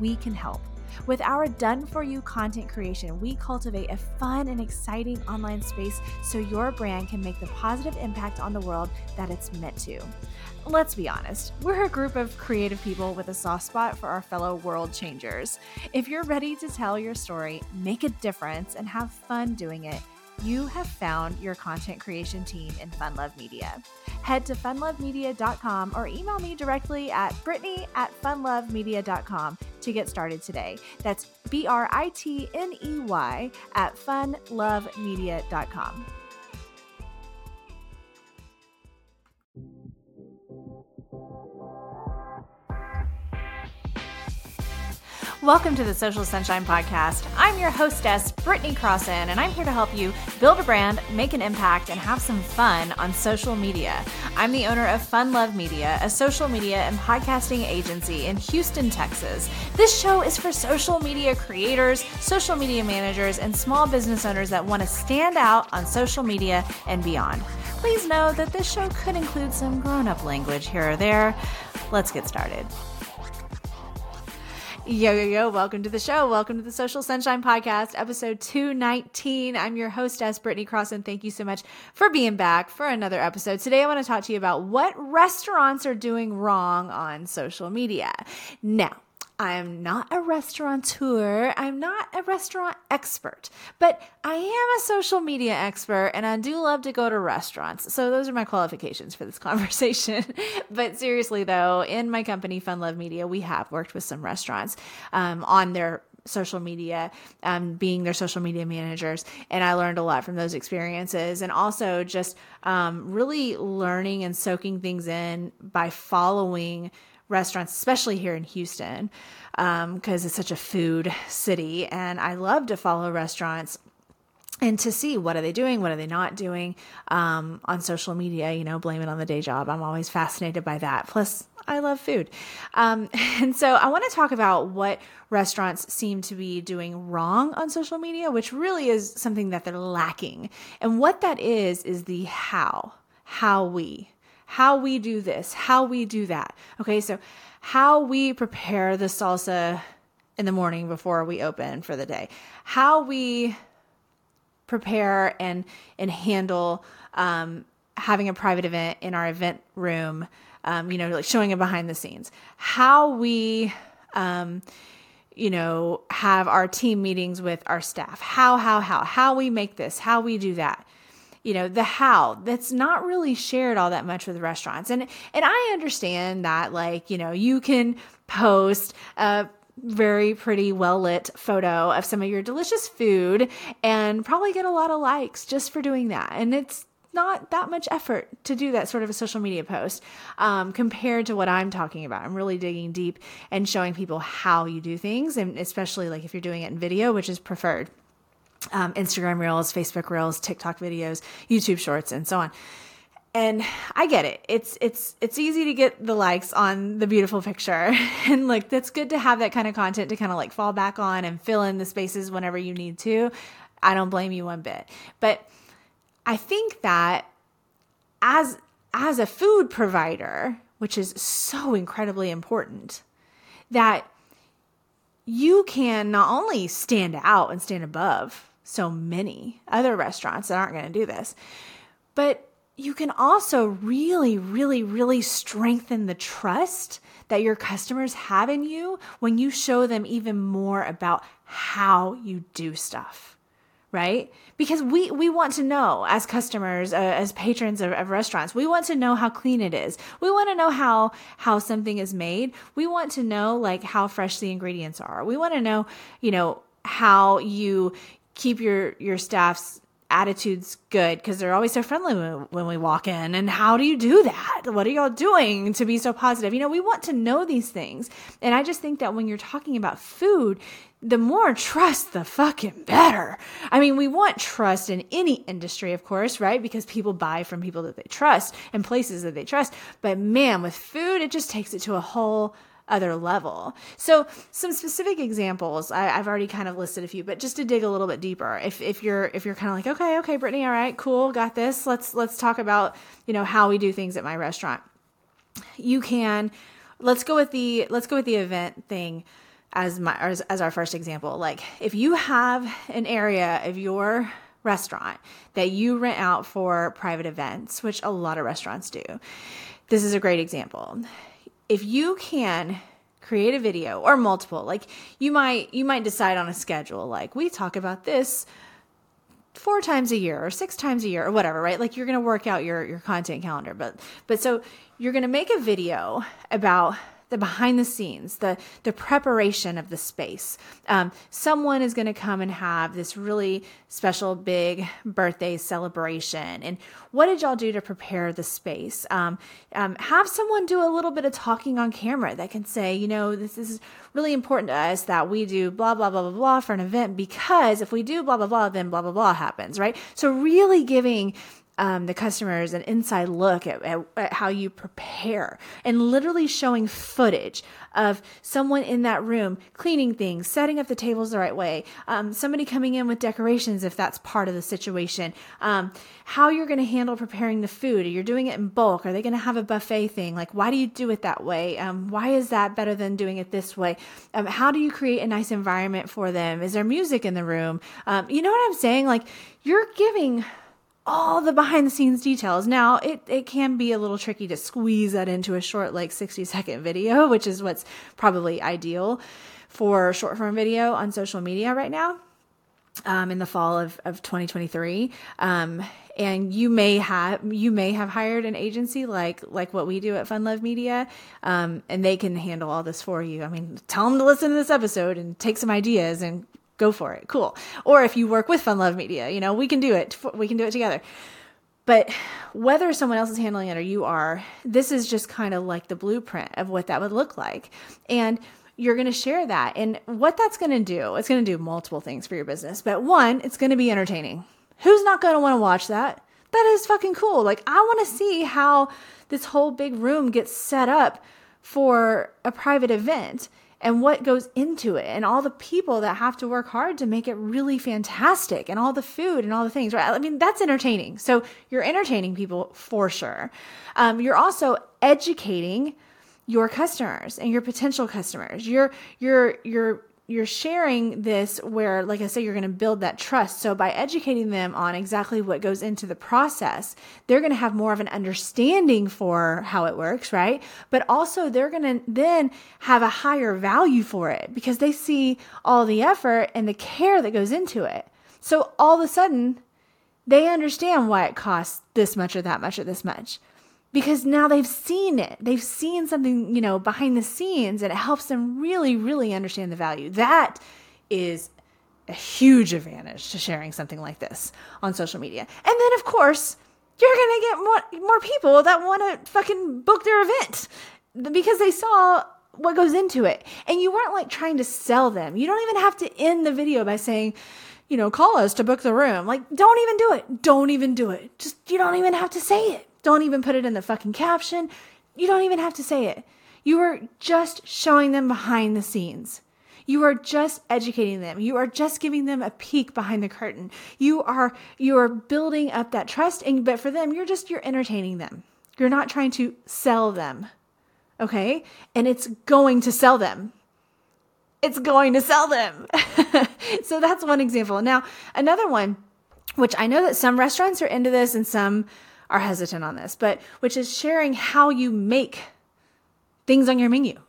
we can help. With our done for you content creation, we cultivate a fun and exciting online space so your brand can make the positive impact on the world that it's meant to. Let's be honest, we're a group of creative people with a soft spot for our fellow world changers. If you're ready to tell your story, make a difference, and have fun doing it, you have found your content creation team in Fun Love Media. Head to funlovemedia.com or email me directly at britney at funlovemedia.com to get started today. That's B R I T N E Y at funlovemedia.com. Welcome to the Social Sunshine Podcast. I'm your hostess, Britney Crosson, and I'm here to help you build a brand, make an impact, and have some fun on social media. I'm the owner of Fun Love Media, a social media and podcasting agency in Houston, Texas. This show is for social media creators, social media managers, and small business owners that want to stand out on social media and beyond. Please know that this show could include some grown up language here or there. Let's get started. Yo, yo, yo, welcome to the show. Welcome to the Social Sunshine Podcast, episode 219. I'm your hostess, Britney Cross, and thank you so much for being back for another episode. Today, I want to talk to you about what restaurants are doing wrong on social media. Now, I'm not a restaurateur. I'm not a restaurant expert, but I am a social media expert and I do love to go to restaurants. So those are my qualifications for this conversation. but seriously, though, in my company, Fun Love Media, we have worked with some restaurants um, on their social media, um, being their social media managers. And I learned a lot from those experiences. And also just um, really learning and soaking things in by following restaurants, especially here in Houston, because um, it's such a food city. And I love to follow restaurants and to see what are they doing what are they not doing um, on social media you know blame it on the day job. I'm always fascinated by that. Plus i love food. Um, and so i want to talk about what restaurants seem to be doing wrong on social media which really is something that they're lacking. And what that is is the how how we how we do this, how we do that. Okay, so how we prepare the salsa in the morning before we open for the day, how we prepare and and handle um, having a private event in our event room, um, you know, like showing it behind the scenes, how we. Um, you know, have our team meetings with our staff. How, how, how, how we make this, how we do that you know the how that's not really shared all that much with restaurants. And and i understand that like you know you can post a very pretty well lit photo of some of your delicious food and probably get a lot of likes just for doing that. And it's not that much effort to do that sort of a social media post um, compared to what I'm talking about. I'm really digging deep and showing people how you do things, and especially like if you're doing it in video, which is preferred um, Instagram Reels, Facebook Reels, TikTok videos, YouTube Shorts, and so on. And I get it. It's it's it's easy to get the likes on the beautiful picture, and like that's good to have that kind of content to kind of like fall back on and fill in the spaces whenever you need to. I don't blame you one bit, but I think that as as a food provider, which is so incredibly important, that you can not only stand out and stand above so many other restaurants that aren't going to do this, but you can also really, really, really strengthen the trust that your customers have in you when you show them even more about how you do stuff right? Because we we want to know as customers uh, as patrons of, of, restaurants we want to know how clean it is. We want to know how how something is made. We want to know like how fresh the ingredients are. We want to know you know how you keep your your staff's attitude's good because they're always so friendly when, we walk in. And how do you do that? What are y'all doing to be so positive? You know, we want to know these things. And I just think that when you're talking about food, the more trust, the fucking better. I mean, we want trust in any industry, of course, right? Because people buy from people that they trust and places that they trust. But man, with food, it just takes it to a whole other level. So some specific examples, I, have already kind of listed a few, but just to dig a little bit deeper, if, if you're if you're kind of like, okay, okay, Britney, all right, cool, got this. Let's let's talk about you know how we do things at my restaurant. You can let's go with the let's go with the event thing as my as, as our first example. Like if you have an area of your restaurant that you rent out for private events, which a lot of restaurants do. This is a great example if you can create a video or multiple like you might you might decide on a schedule like we talk about this four times a year or six times a year or whatever right? Like you're going to work out your your content calendar but but so you're going to make a video about the behind the scenes, the the preparation of the space. Um, someone is going to come and have this really special big birthday celebration, and what did y'all do to prepare the space? Um, um, have someone do a little bit of talking on camera that can say, you know, this is really important to us that we do blah blah blah blah blah for an event because if we do blah blah blah, then blah blah blah happens, right? So really giving um, the customers an inside look at, at, at, how you prepare and literally showing footage of someone in that room cleaning things, setting up the tables the right way, um, somebody coming in with decorations if that's part of the situation, um, how you're going to handle preparing the food. Are You're doing it in bulk. Are they going to have a buffet thing? Like, why do you do it that way? Um, why is that better than doing it this way? Um, how do you create a nice environment for them? Is there music in the room? Um, you know what I'm saying? Like, you're giving all the behind the scenes details. Now, it, it can be a little tricky to squeeze that into a short, like 60 second video, which is what's probably ideal for short form video on social media right now. Um, in the fall of, of 2023. Um, and you may have you may have hired an agency like like what we do at Fun Love Media, um, and they can handle all this for you. I mean, tell them to listen to this episode and take some ideas and go for it. Cool. Or if you work with Fun Love Media, you know, we can do it. We can do it together. But whether someone else is handling it or you are, this is just kind of like the blueprint of what that would look like. And you're going to share that. And what that's going to do, it's going to do multiple things for your business. But one, it's going to be entertaining. Who's not going to want to watch that? That is fucking cool. Like, I want to see how this whole big room gets set up for a private event and what goes into it and all the people that have to work hard to make it really fantastic and all the food and all the things right? I mean that's entertaining. So you're entertaining people for sure. Um, you're also educating your customers and your potential customers. You're you're you're you're sharing this where like i say you're going to build that trust. So by educating them on exactly what goes into the process they're going to have more of an understanding for how it works right? But also they're going to then have a higher value for it because they see all the effort and the care that goes into it. So all of a sudden they understand why it costs this much or that much or this much because now they've seen it. They've seen something, you know, behind the scenes and it helps them really, really understand the value. That is a huge advantage to sharing something like this on social media. And then, of course, you're going to get more, more people that want to fucking book their event because they saw what goes into it. And you weren't like trying to sell them. You don't even have to end the video by saying, you know, call us to book the room. Like, don't even do it. Don't even do it. Just, you don't even have to say it. Don't even put it in the fucking caption. You don't even have to say it. You are just showing them behind the scenes. You are just educating them. You are just giving them a peek behind the curtain. You are you are building up that trust and but for them you're just you're entertaining them. You're not trying to sell them. Okay? And it's going to sell them. It's going to sell them. so that's one example. Now, another one which I know that some restaurants are into this and some are hesitant on this, but which is sharing how you make things on your menu.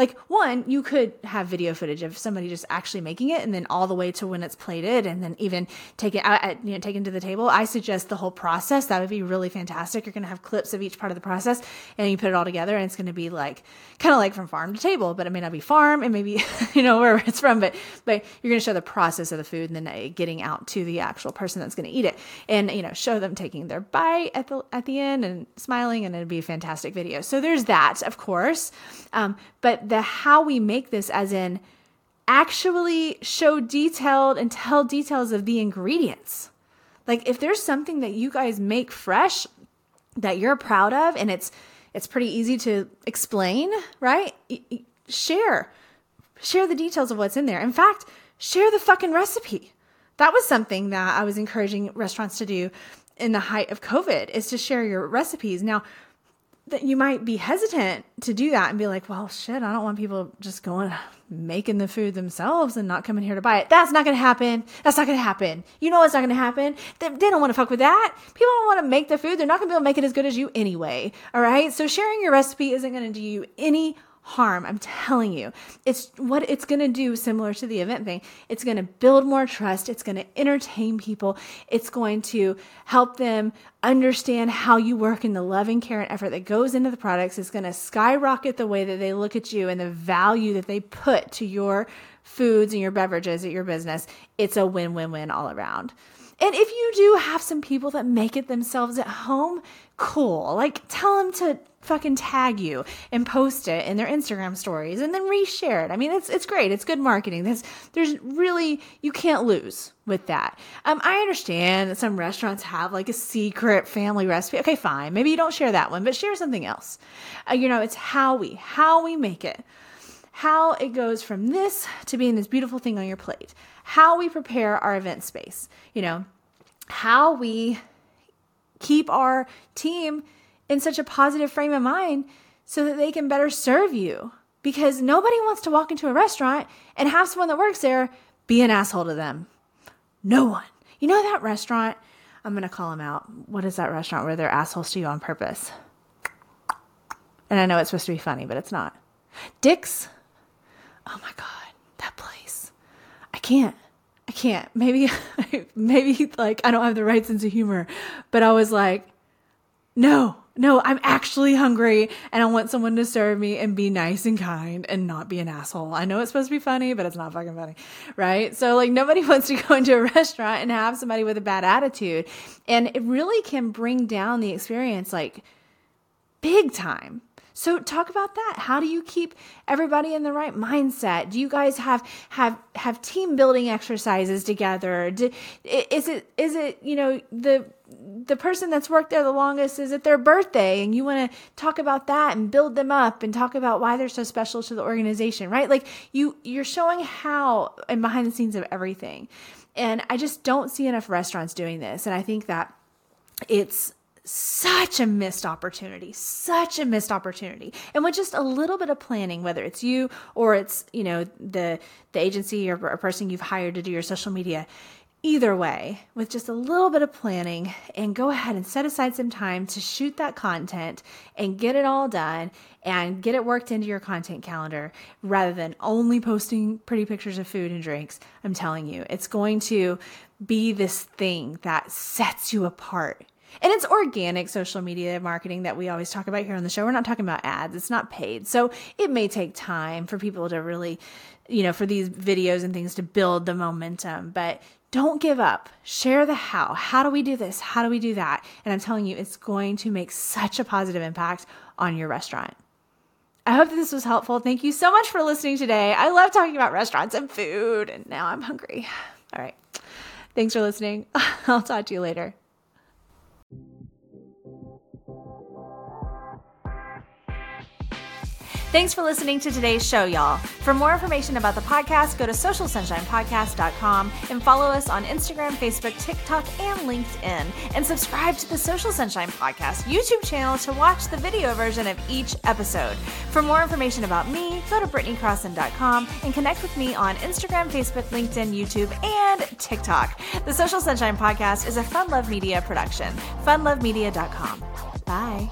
Like, one, you could have video footage of somebody just actually making it and then all the way to when it's plated and then even take it out, you know, taken to the table. I suggest the whole process. That would be really fantastic. You're going to have clips of each part of the process and you put it all together and it's going to be like, kind of like from farm to table, but it may not be farm and maybe, you know, wherever it's from, but, but you're going to show the process of the food and then uh, getting out to the actual person that's going to eat it and, you know, show them taking their bite at the, at the end and smiling and it'd be a fantastic video. So there's that, of course. Um, but the how we make this, as in actually show detailed and tell details of the ingredients. Like if there's something that you guys make fresh that you're proud of and it's it's pretty easy to explain, right? Share. Share the details of what's in there. In fact, share the fucking recipe. That was something that I was encouraging restaurants to do in the height of COVID is to share your recipes. Now, that you might be hesitant to do that and be like, well, shit, I don't want people just going making the food themselves and not coming here to buy it. That's not going to happen. That's not going to happen. You know what's not going to happen? They, they don't want to fuck with that. People don't want to make the food. They're not going to be able to make it as good as you anyway. All right. So sharing your recipe isn't going to do you any harm. I'm telling you. It's what it's going to do similar to the event thing. It's going to build more trust. It's going to entertain people. It's going to help them understand how you work and the love and care and effort that goes into the products. It's going to skyrocket the way that they look at you and the value that they put to your foods and your beverages at your business. It's a win win win all around. And if you do have some people that make it themselves at home, cool. Like tell them to fucking tag you and post it in their Instagram stories and then reshare it. I mean, it's it's great. It's good marketing. There's there's really you can't lose with that. Um, I understand that some restaurants have like a secret family recipe. Okay, fine. Maybe you don't share that one, but share something else. Uh, you know, it's how we how we make it. How it goes from this to being this beautiful thing on your plate. How we prepare our event space. You know, how we keep our team in such a positive frame of mind so that they can better serve you. Because nobody wants to walk into a restaurant and have someone that works there be an asshole to them. No one. You know that restaurant? I'm going to call them out. What is that restaurant where they're assholes to you on purpose? And I know it's supposed to be funny, but it's not. Dick's? Oh my God, that place. I can't. I can't. Maybe, maybe like I don't have the right sense of humor, but I was like, no, no, I'm actually hungry and I want someone to serve me and be nice and kind and not be an asshole. I know it's supposed to be funny, but it's not fucking funny, right? So, like, nobody wants to go into a restaurant and have somebody with a bad attitude. And it really can bring down the experience, like, big time. So talk about that. How do you keep everybody in the right mindset? Do you guys have have have team building exercises together? Do, is it is it you know the the person that's worked there the longest is it their birthday and you want to talk about that and build them up and talk about why they're so special to the organization right like you you're showing how and behind the scenes of everything and i just don't see enough restaurants doing this and i think that it's such a missed opportunity, such a missed opportunity. And with just a little bit of planning, whether it's you or it's, you know, the the agency or a person you've hired to do your social media, either way, with just a little bit of planning and go ahead and set aside some time to shoot that content and get it all done and get it worked into your content calendar rather than only posting pretty pictures of food and drinks. I'm telling you, it's going to be this thing that sets you apart and it's organic social media marketing that we always talk about here on the show. We're not talking about ads, it's not paid. So it may take time for people to really, you know, for these videos and things to build the momentum, but don't give up. Share the how. How do we do this? How do we do that? And I'm telling you, it's going to make such a positive impact on your restaurant. I hope that this was helpful. Thank you so much for listening today. I love talking about restaurants and food, and now I'm hungry. All right. Thanks for listening. I'll talk to you later. Thanks for listening to today's show, y'all. For more information about the podcast, go to socialsunshinepodcast.com and follow us on Instagram, Facebook, TikTok, and LinkedIn. And subscribe to the Social Sunshine Podcast YouTube channel to watch the video version of each episode. For more information about me, go to BritneyCrosson.com and connect with me on Instagram, Facebook, LinkedIn, YouTube, and TikTok. The Social Sunshine Podcast is a Fun Love Media production. FunLoveMedia.com. Bye.